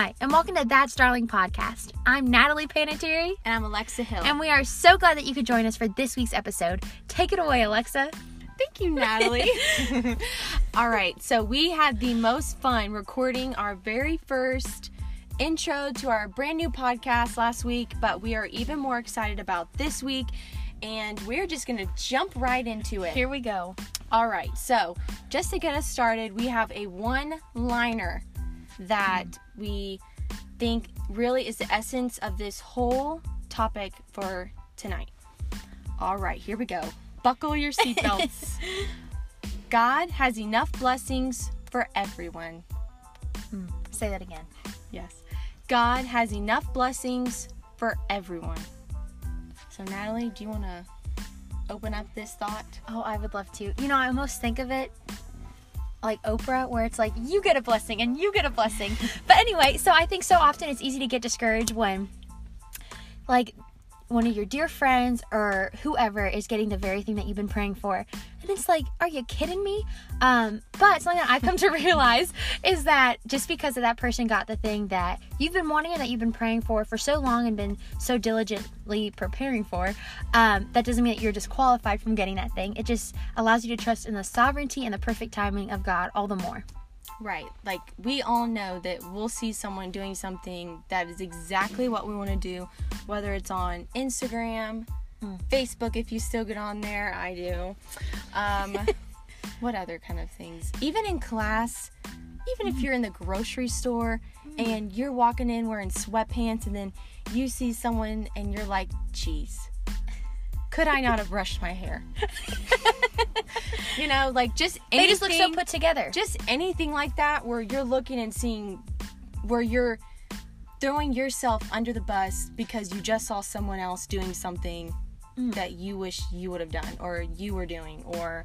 Hi, and welcome to That's Darling Podcast. I'm Natalie Panettiere, And I'm Alexa Hill. and we are so glad that you could join us for this week's episode. Take it away, Alexa. Thank you, Natalie. All right, so we had the most fun recording our very first intro to our brand new podcast last week, but we are even more excited about this week, and we're just going to jump right into it. Here we go. All right, so just to get us started, we have a one liner that we think really is the essence of this whole topic for tonight. All right, here we go. Buckle your seatbelts. God has enough blessings for everyone. Hmm. Say that again. Yes. God has enough blessings for everyone. So, Natalie, do you want to open up this thought? Oh, I would love to. You know, I almost think of it like Oprah, where it's like you get a blessing and you get a blessing. but anyway, so I think so often it's easy to get discouraged when, like, one of your dear friends or whoever is getting the very thing that you've been praying for. And it's like, are you kidding me? Um, but something that I've come to realize is that just because of that person got the thing that you've been wanting and that you've been praying for for so long and been so diligently preparing for, um, that doesn't mean that you're disqualified from getting that thing. It just allows you to trust in the sovereignty and the perfect timing of God all the more. Right. Like we all know that we'll see someone doing something that is exactly what we want to do, whether it's on Instagram, Facebook if you still get on there, I do. Um what other kind of things? Even in class, even if you're in the grocery store and you're walking in wearing sweatpants and then you see someone and you're like, "Geez, could I not have brushed my hair?" you know, like just anything, They just look so put together. just anything like that where you're looking and seeing where you're throwing yourself under the bus because you just saw someone else doing something Mm. that you wish you would have done or you were doing or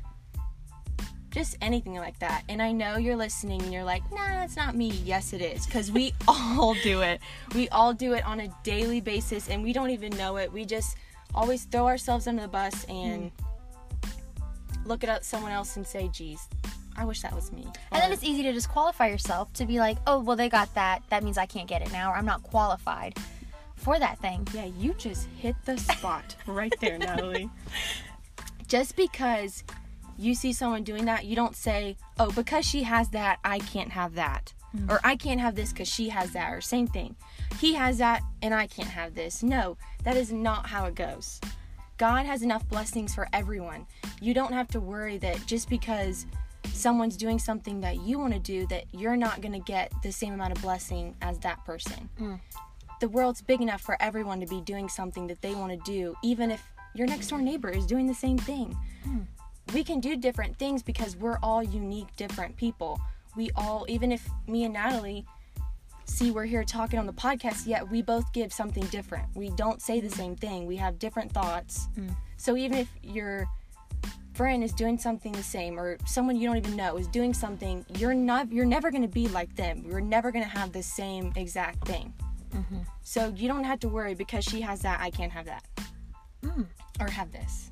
just anything like that. And I know you're listening and you're like, nah, that's not me. Yes, it is. Because we all do it. We all do it on a daily basis and we don't even know it. We just always throw ourselves under the bus and mm. look at someone else and say, geez, I wish that was me. And then it's easy to disqualify yourself to be like, oh, well, they got that. That means I can't get it now, or I'm not qualified for that thing. Yeah, you just hit the spot right there, Natalie. Just because you see someone doing that, you don't say, oh, because she has that, I can't have that. Mm. Or I can't have this because she has that. Or same thing. He has that and I can't have this. No, that is not how it goes. God has enough blessings for everyone. You don't have to worry that just because someone's doing something that you want to do, that you're not going to get the same amount of blessing as that person mm. The world's big enough for everyone to be doing something that they want to do, even if your next door neighbor is doing the same thing. Hmm. We can do different things because we're all unique, different people. We all, even if me and Natalie see we're here talking on the podcast, yet we both give something different. We don't say the same thing, we have different thoughts. Hmm. So even if your friend is doing something the same or someone you don't even know is doing something you're not you're never going to be like them you're never going to have the same exact thing Mm-hmm. so you don't have to worry because she has that, I can't have that. Mm. Or have this.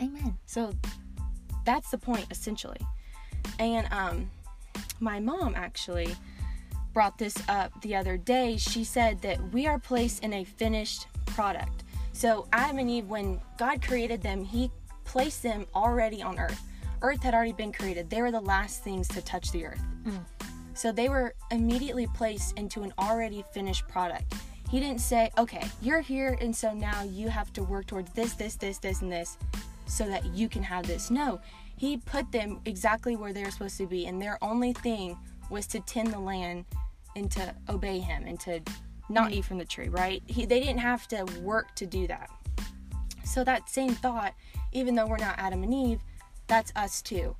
Amen. So that's the point essentially. And um my mom actually brought this up the other day. She said that we are placed in a finished product. So Adam and Eve when God created them, he placed them already on earth. Earth had already been created. They were the last things to touch the earth. Mm. So they were immediately placed into an already finished product. He didn't say, okay, you're here, and so now you have to work towards this, this, this, this, and this so that you can have this. No, he put them exactly where they were supposed to be, and their only thing was to tend the land and to obey him and to not mm. eat from the tree, right? He, they didn't have to work to do that. So that same thought, even though we're not Adam and Eve, that's us too.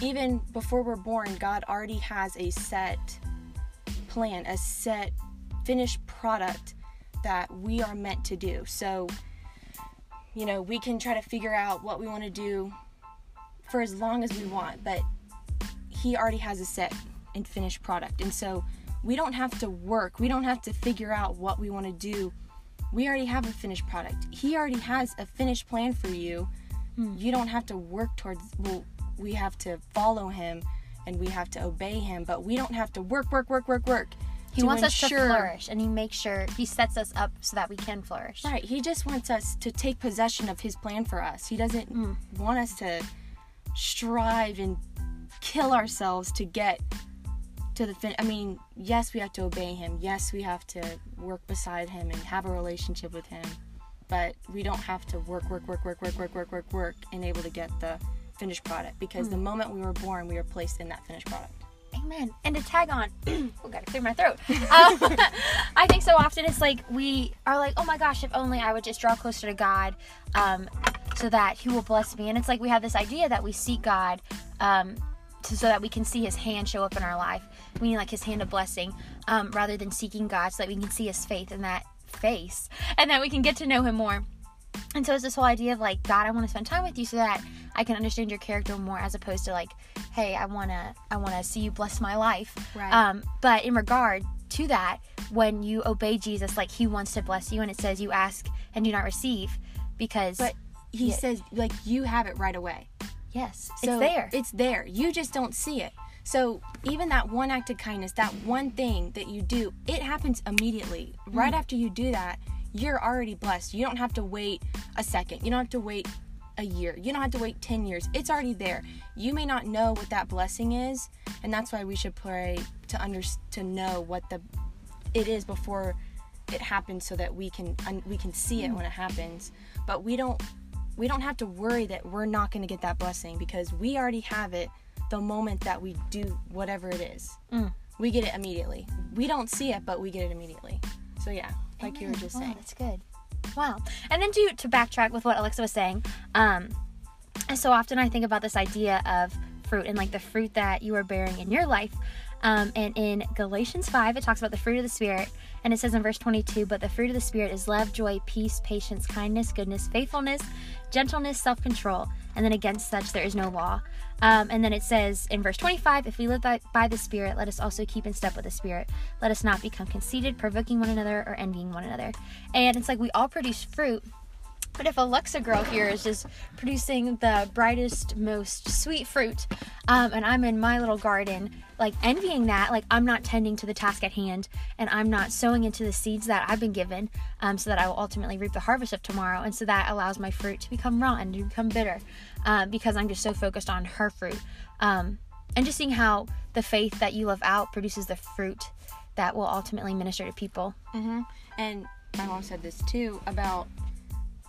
Even before we're born, God already has a set plan, a set finished product that we are meant to do. So, you know, we can try to figure out what we want to do for as long as we want, but He already has a set and finished product. And so we don't have to work, we don't have to figure out what we want to do. We already have a finished product. He already has a finished plan for you. Hmm. You don't have to work towards, well, we have to follow Him and we have to obey Him, but we don't have to work, work, work, work, work He wants us to flourish, and he makes sure he sets us up so that we can flourish. Right. He just wants us to take possession of his plan for us. He doesn't Mm. want us to strive and kill ourselves to get to the fin. I mean, yes, we have to obey him. Yes, we have to work beside him and have a relationship with him. But we don't have to work, work, work, work, work, work, work, work, work, and able to get the finished product. Because Mm. the moment we were born, we were placed in that finished product. Amen. And to tag on, oh, gotta clear my throat. Um, I think so often it's like we are like, oh my gosh, if only I would just draw closer to God, um, so that He will bless me. And it's like we have this idea that we seek God, um, to, so that we can see His hand show up in our life. We need like His hand of blessing, um, rather than seeking God, so that we can see His faith in that face, and that we can get to know Him more. And so it's this whole idea of like, God, I want to spend time with you so that I can understand your character more, as opposed to like, hey, I wanna, I wanna see you bless my life. Right. Um, but in regard to that, when you obey Jesus, like He wants to bless you, and it says you ask and do not receive, because But he Yeah. says, like, you have it right away. yes, So it's there. It's there. You just don't see it. So even that one act of kindness, that one thing that you do, it happens immediately. Right Mm. after you do that, you're already blessed. You don't have to wait a second. You don't have to wait a year. You don't have to wait 10 years. It's already there. You may not know what that blessing is, and that's why we should pray to under to know what the it is before it happens so that we can un, we can see it when it happens. But we don't we don't have to worry that we're not going to get that blessing because we already have it the moment that we do whatever it is. Mm. We get it immediately. We don't see it, but we get it immediately. So yeah, like you were just wow, saying. That's good. Wow. And then to to backtrack with what Alexa was saying, um, and so often I think about this idea of fruit and like the fruit that you are bearing in your life. Um, and in Galatians 5, it talks about the fruit of the Spirit. And it says in verse 22, but the fruit of the Spirit is love, joy, peace, patience, kindness, goodness, faithfulness, gentleness, self control. And then against such there is no law. Um, and then it says in verse 25, if we live by, by the Spirit, let us also keep in step with the Spirit. Let us not become conceited, provoking one another, or envying one another. And it's like we all produce fruit. But if Alexa girl here is just producing the brightest, most sweet fruit, um, and I'm in my little garden, like envying that, like I'm not tending to the task at hand, and I'm not sowing into the seeds that I've been given, um, so that I will ultimately reap the harvest of tomorrow, and so that allows my fruit to become and to become bitter, um, because I'm just so focused on her fruit, um, and just seeing how the faith that you live out produces the fruit that will ultimately minister to people. hmm And my mom said this too about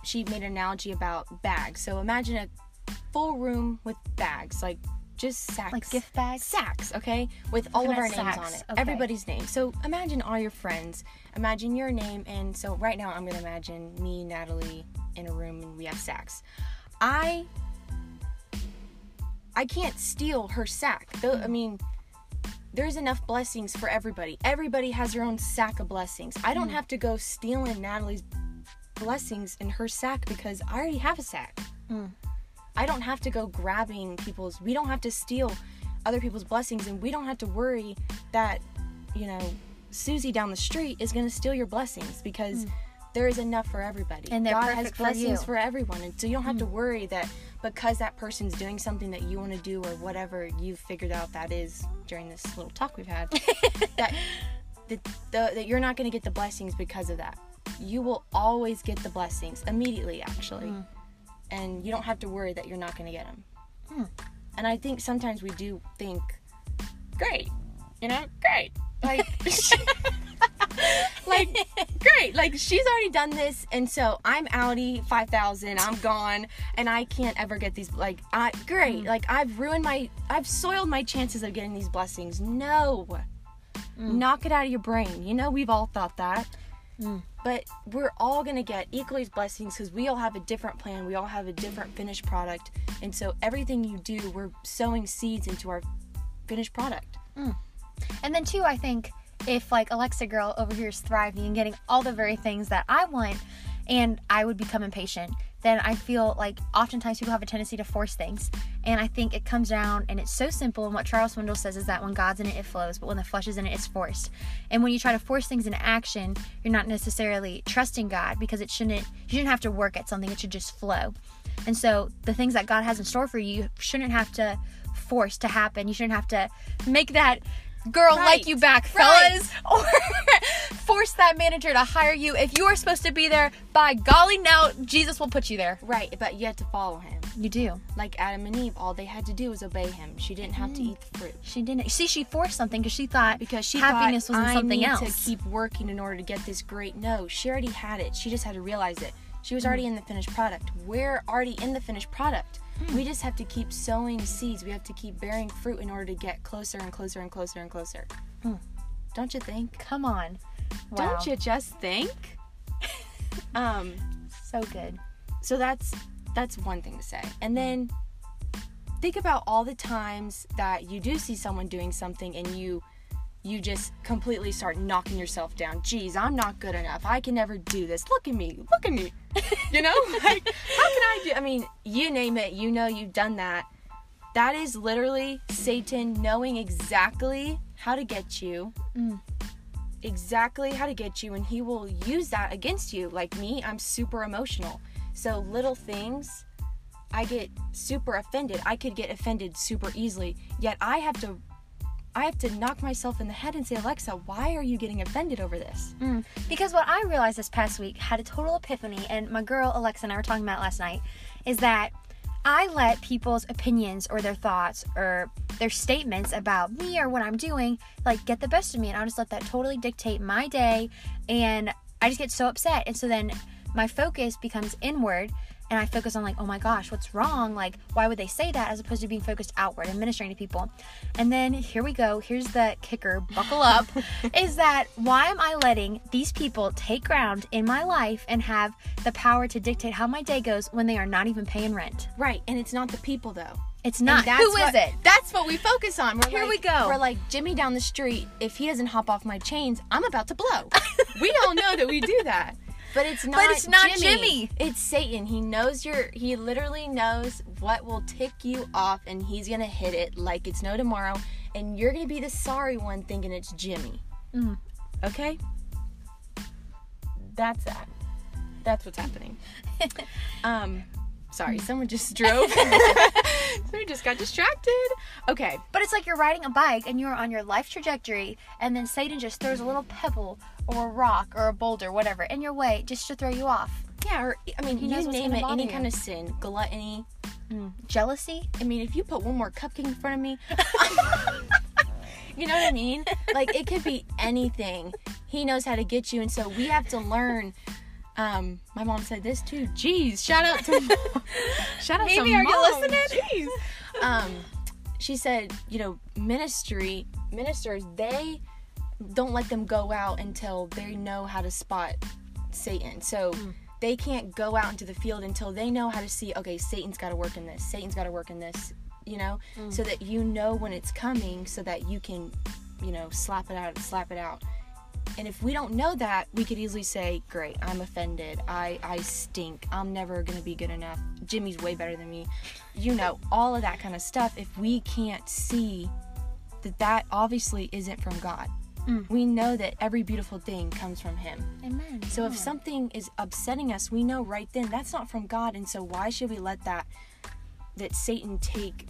she made an analogy about bags. So imagine a full room with bags, like just sacks. Like gift bags? Sacks, okay? With all of our at names sacks, on it. okay. Everybody's name. So imagine all your friends. Imagine your name. And so right now I'm going to imagine me, Natalie, in a room and we have sacks. I. I can't steal her sack. Though, I mm. mean, there's enough blessings for everybody. Everybody has their own sack of blessings. I don't mm. have to go stealing Natalie's blessings in her sack because I already have a sack. Mm. I don't have to go grabbing people's. We don't have to steal other people's blessings, and we don't have to worry that you know Susie down the street is going to steal your blessings because there is enough for everybody. Mm. And God has for blessings. Mm. for everyone, and so you don't have to worry that because that person's doing something that you want to do or whatever you've figured out that is during this little talk we've had that the, the, that you're not going to get the blessings because of that. You will always get the blessings immediately, actually, Mm. and you don't have to worry that you're not going to get them. Mm. And I think sometimes we do think, great, you know, great, like, like great, like she's already done this, and so I'm outie five thousand, I'm gone, and I can't ever get these. Like, I great, like I've ruined my, I've soiled my chances of getting these blessings. No, knock it out of your brain. You know, we've all thought that. Mm. But we're all gonna get equally blessings because we all have a different plan. We all have a different finished product, and so everything you do, we're sowing seeds into our finished product. Mm. And then too, I think if like Alexa girl over here is thriving and getting all the very things that I want, and I would become impatient, then I feel like oftentimes people have a tendency to force things. And I think it comes down and it's so simple. And what Charles Swindoll says is that when God's in it, it flows, but when the flesh is in it, it's forced. And when you try to force things into action, you're not necessarily trusting God because it shouldn't. You shouldn't have to work at something; it should just flow. And so the things that God has in store for you, you shouldn't have to force to happen. You shouldn't have to make that girl Right. like you back, Right. fellas, or force that manager to hire you. If you are supposed to be there, by golly, now Jesus will put you there. Right, but you have to follow him. You do. Like Adam and Eve, all they had to do was obey him. She didn't have Mm. to eat the fruit. She didn't. See, she forced something because she thought because she happiness thought, was in I need else. to keep working in order to get this great. No, she already had it. She just had to realize it. She was already in the finished product. We're already in the finished product. We just have to keep sowing seeds. We have to keep bearing fruit in order to get closer and closer and closer and closer. Mm. Don't you think? Come on. Wow. Don't you just think? um, So good. so that's that's one thing to say. And then think about all the times that you do see someone doing something and you you just completely start knocking yourself down. Geez, I'm not good enough. I can never do this. Look at me. Look at me. You know? like how can I do I mean, you name it, you know you've done that. That is literally Satan knowing exactly how to get you. Mm. Exactly how to get you, and he will use that against you. Like me, I'm super emotional. So little things, I get super offended. I could get offended super easily. Yet I have to I have to knock myself in the head and say, Alexa, why are you getting offended over this? Mm. Because what I realized this past week had a total epiphany, and my girl Alexa and I were talking about last night, is that I let people's opinions or their thoughts or their statements about me or what I'm doing like get the best of me, and I'll just let that totally dictate my day, and I just get so upset, and so then my focus becomes inward. And I focus on like, oh my gosh, what's wrong? Like, why would they say that? As opposed to being focused outward and ministering to people. And then here we go. Here's the kicker. Buckle up. is that why am I letting these people take ground in my life and have the power to dictate how my day goes when they are not even paying rent? Right, and it's not the people though. It's And not. that's Who is what- it? That's what we focus on. We're Here like, we go. We're like Jimmy down the street. If he doesn't hop off my chains, I'm about to blow. we all know that we do that. But it's not. it's not Jimmy. It's Satan. He knows your. He literally knows what will tick you off, and he's gonna hit it like it's no tomorrow, and you're gonna be the sorry one thinking it's Jimmy. Mm. Okay. That's that. That's what's happening. um, sorry, someone just drove. someone just got distracted. Okay. But it's like you're riding a bike and you're on your life trajectory, and then Satan just throws a little pebble or a rock or a boulder, whatever, in your way just to throw you off. Yeah, or I mean, He you what's name gonna it, bother any you. kind of sin, gluttony. Mm. Jealousy? I mean, if you put one more cupcake in front of me, you know what I mean? Like it could be anything. He knows how to get you, and so we have to learn. Um, my mom said this too. Jeez, shout out to shout out Mimi, to are you mom. listening? Jeez. Um, she said, you know, ministry ministers they don't let them go out until they know how to spot Satan. So they can't go out into the field until they know how to see, okay, Satan's got to work in this. Satan's got to work in this, you know, so that you know when it's coming so that you can, you know, slap it out, slap it out. And if we don't know that, we could easily say, "Great, I'm offended. I I stink. I'm never going to be good enough. Jimmy's way better than me." You know, all of that kind of stuff. If we can't see that that obviously isn't from God. Mm. We know that every beautiful thing comes from him. Amen. So if something is upsetting us, we know right then that's not from God, and so why should we let that that Satan take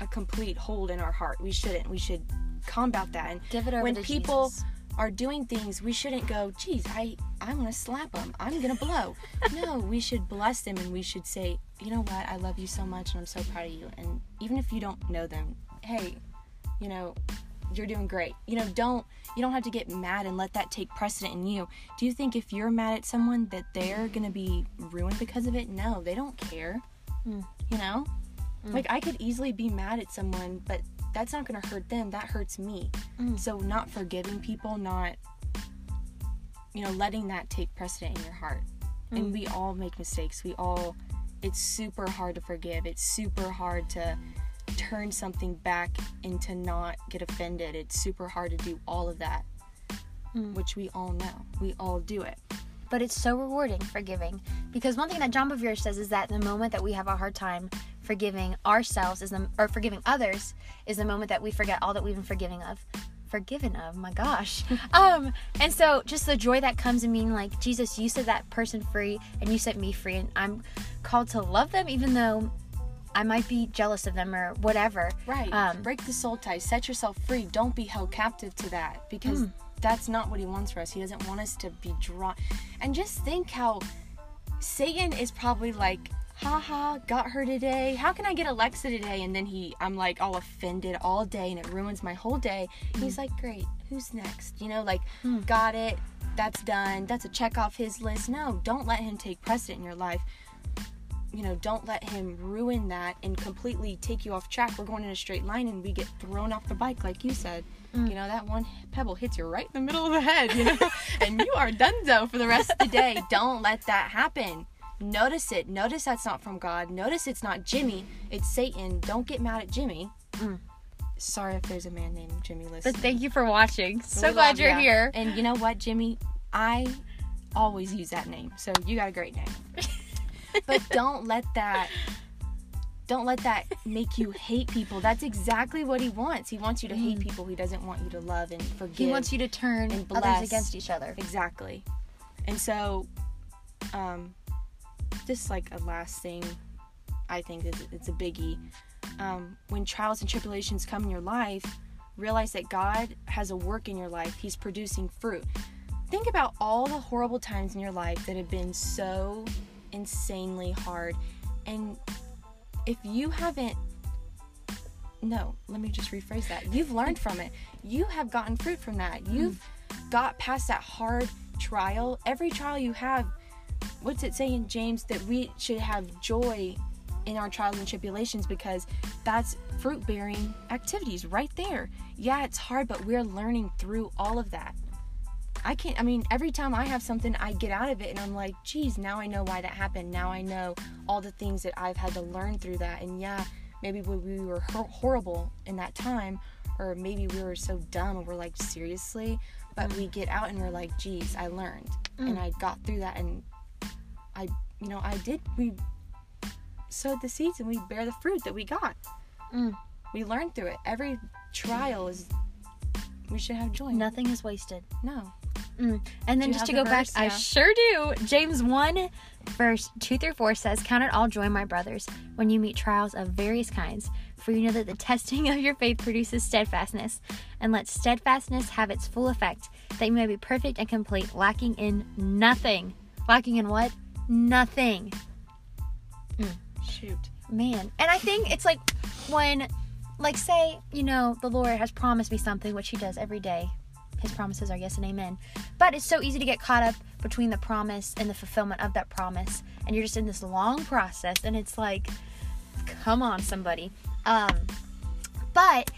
a complete hold in our heart? We shouldn't. We should combat that. And Give it over when people Jesus. Are doing things, we shouldn't go, "Geez, I I'm gonna slap them. I'm gonna blow." no, we should bless them, and we should say, "You know what? I love you so much, and I'm so proud of you." And even if you don't know them, hey, you know, you're doing great. You know, don't you don't have to get mad and let that take precedent in you. Do you think if you're mad at someone that they're gonna be ruined because of it? No, they don't care. Mm. You know, like I could easily be mad at someone, but that's not gonna hurt them. That hurts me. Mm. So not forgiving people, not you know, letting that take precedent in your heart. And we all make mistakes. We all it's super hard to forgive. It's super hard to turn something back and to not get offended. It's super hard to do all of that. Mm. Which we all know. We all do it. but it's so rewarding forgiving because one thing that John Bevere says is that the moment that we have a hard time forgiving ourselves is the or forgiving others is the moment that we forget all that we've been forgiving of forgiven of my gosh um and so just the joy that comes in being like jesus you set that person free and you set me free and i'm called to love them even though I might be jealous of them or whatever. Right. Um, Break the soul ties. Set yourself free. Don't be held captive to that because Mm. that's not what he wants for us. He doesn't want us to be drawn. And just think how Satan is probably like, haha, got her today. How can I get Alexa today? And then he, I'm like all offended all day and it ruins my whole day. He's like, great. Who's next? You know, like, got it. That's done. That's a check off his list. No, don't let him take precedent in your life you know, don't let him ruin that and completely take you off track. We're going in a straight line and we get thrown off the bike, like you said. Mm. You know, that one pebble hits you right in the middle of the head, you know, and you are donezo for the rest of the day. Don't let that happen. Notice it. Notice that's not from God. Notice it's not Jimmy, it's Satan. Don't get mad at Jimmy. Mm. Sorry if there's a man named Jimmy listening. But thank you for watching. So We glad you're ya. here. And you know what, Jimmy? I always use that name. So you got a great name. but don't let that don't let that make you hate people. That's exactly what he wants. He wants you to hate people. He doesn't want you to love and forgive. He wants you to turn and others against each other. Exactly. And so, um, just like a last thing, I think is it's a biggie. Um, when trials and tribulations come in your life, realize that God has a work in your life. He's producing fruit. Think about all the horrible times in your life that have been so insanely hard. And if you haven't no, let me just rephrase that. You've learned from it. You have gotten fruit from that. You've got past that hard trial. Every trial you have, what's it say in James that we should have joy in our trials and tribulations because that's fruit bearing activities right there. Yeah, it's hard, but we're learning through all of that. I can't, I mean, every time I have something, I get out of it and I'm like, geez, now I know why that happened. Now I know all the things that I've had to learn through that. And yeah, maybe we we were horrible in that time, or maybe we were so dumb and we're like, seriously? But mm. we get out and we're like, geez, I learned and mm. I got through that. And I, you know, I did, we sowed the seeds and we bear the fruit that we got. Mm. We learned through it. Every trial is, we should have joy. Nothing is wasted. No. Mm. And then just to go the back, verse? I sure do. James 1, verse 2 through 4 says, Count it all joy, my brothers, when you meet trials of various kinds, for you know that the testing of your faith produces steadfastness. And let steadfastness have its full effect, that you may be perfect and complete, lacking in nothing. Lacking in what? Nothing. Shoot. Man. And I think it's like when, like, say, you know, the Lord has promised me something, which He does every day. His promises are yes and amen. But it's so easy to get caught up between the promise and the fulfillment of that promise. And you're just in this long process. And it's like, come on, somebody. Um, but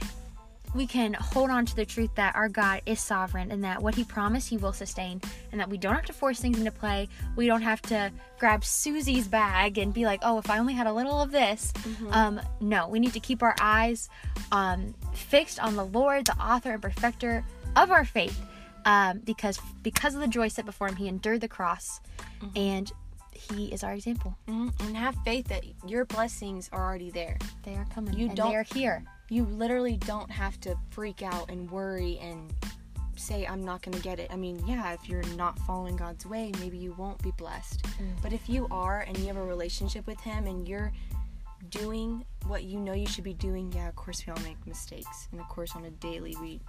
we can hold on to the truth that our God is sovereign and that what He promised He will sustain, and that we don't have to force things into play. We don't have to grab Susie's bag and be like, oh, if I only had a little of this. Um, no, we need to keep our eyes um, fixed on the Lord, the author and perfecter of our faith, um, because because of the joy set before Him, He endured the cross, and He is our example. Mhm. And have faith that your blessings are already there. They are coming. You and don't- They are here. You literally don't have to freak out and worry and say, I'm not going to get it. I mean, yeah, if you're not following God's way, maybe you won't be blessed. Mm. But if you are and you have a relationship with Him and you're doing what you know you should be doing, yeah, of course we all make mistakes. And of course, on a daily, we,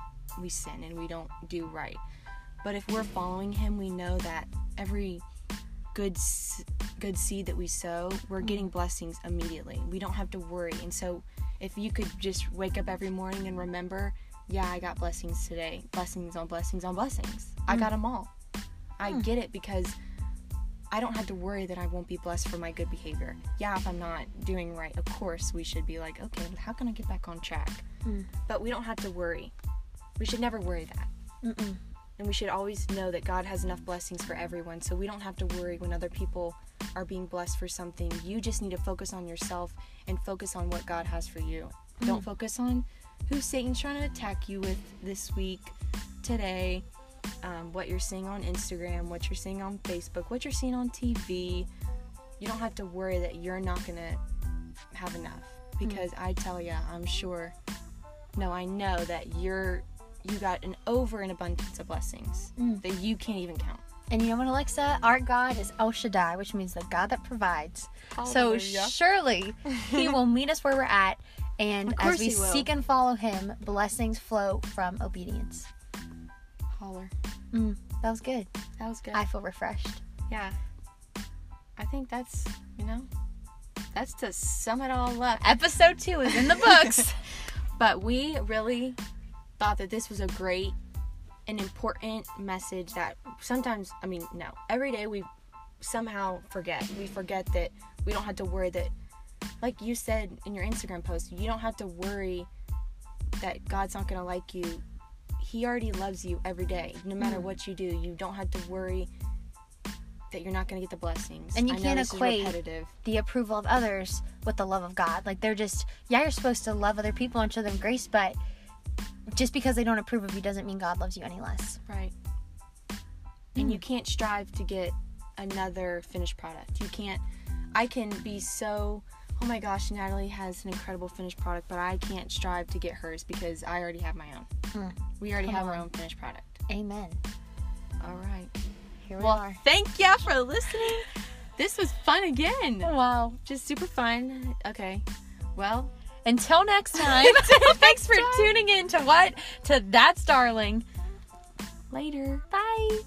we sin and we don't do right. But if we're following Him, we know that every good good seed that we sow, we're mm. getting blessings immediately. We don't have to worry. And so, if you could just wake up every morning and remember, yeah, I got blessings today. Blessings on blessings on blessings. I got them all. I get it because I don't have to worry that I won't be blessed for my good behavior. Yeah, if I'm not doing right, of course we should be like, okay, how can I get back on track? Mm. But we don't have to worry. We should never worry that. Mm-mm. And we should always know that God has enough blessings for everyone. So we don't have to worry when other people are being blessed for something. You just need to focus on yourself and focus on what God has for you. Don't focus on who Satan's trying to attack you with this week, today, um, what you're seeing on Instagram, what you're seeing on Facebook, what you're seeing on TV. You don't have to worry that you're not going to have enough. Because I tell you, I'm sure, no, I know that you're you got an over an abundance of blessings Mm. that you can't even count. And you know what, Alexa? Our God is El Shaddai, which means the God that provides. So surely He will meet us where we're at. And as we seek and follow Him, blessings flow from obedience. Holler. Mm, that was good. That was good. I feel refreshed. yeah. I think that's, you know, that's to sum it all up. Episode two is in the books. But we really thought that this was a great and important message that sometimes, I mean, no, every day we somehow forget. We forget that we don't have to worry that, like you said in your Instagram post, you don't have to worry that God's not going to like you. He already loves you every day. No matter Mm. what you do, you don't have to worry that you're not going to get the blessings. And you I can't equate- the approval of others with the love of God. Like they're just, yeah, you're supposed to love other people and show them grace, but just because they don't approve of you doesn't mean God loves you any less. Right. And Mm. you can't strive to get another finished product. You can't. I can be so. Oh my gosh, Natalie has an incredible finished product, but I can't strive to get hers because I already have my own. Mm. We already Come have our own finished product. Amen. All right. Here we Well, are. thank ya for listening. This was fun again. Wow. Just super fun. Okay. Well, Until next time. Thanks for tuning in to what? To That's Darling. later. Bye.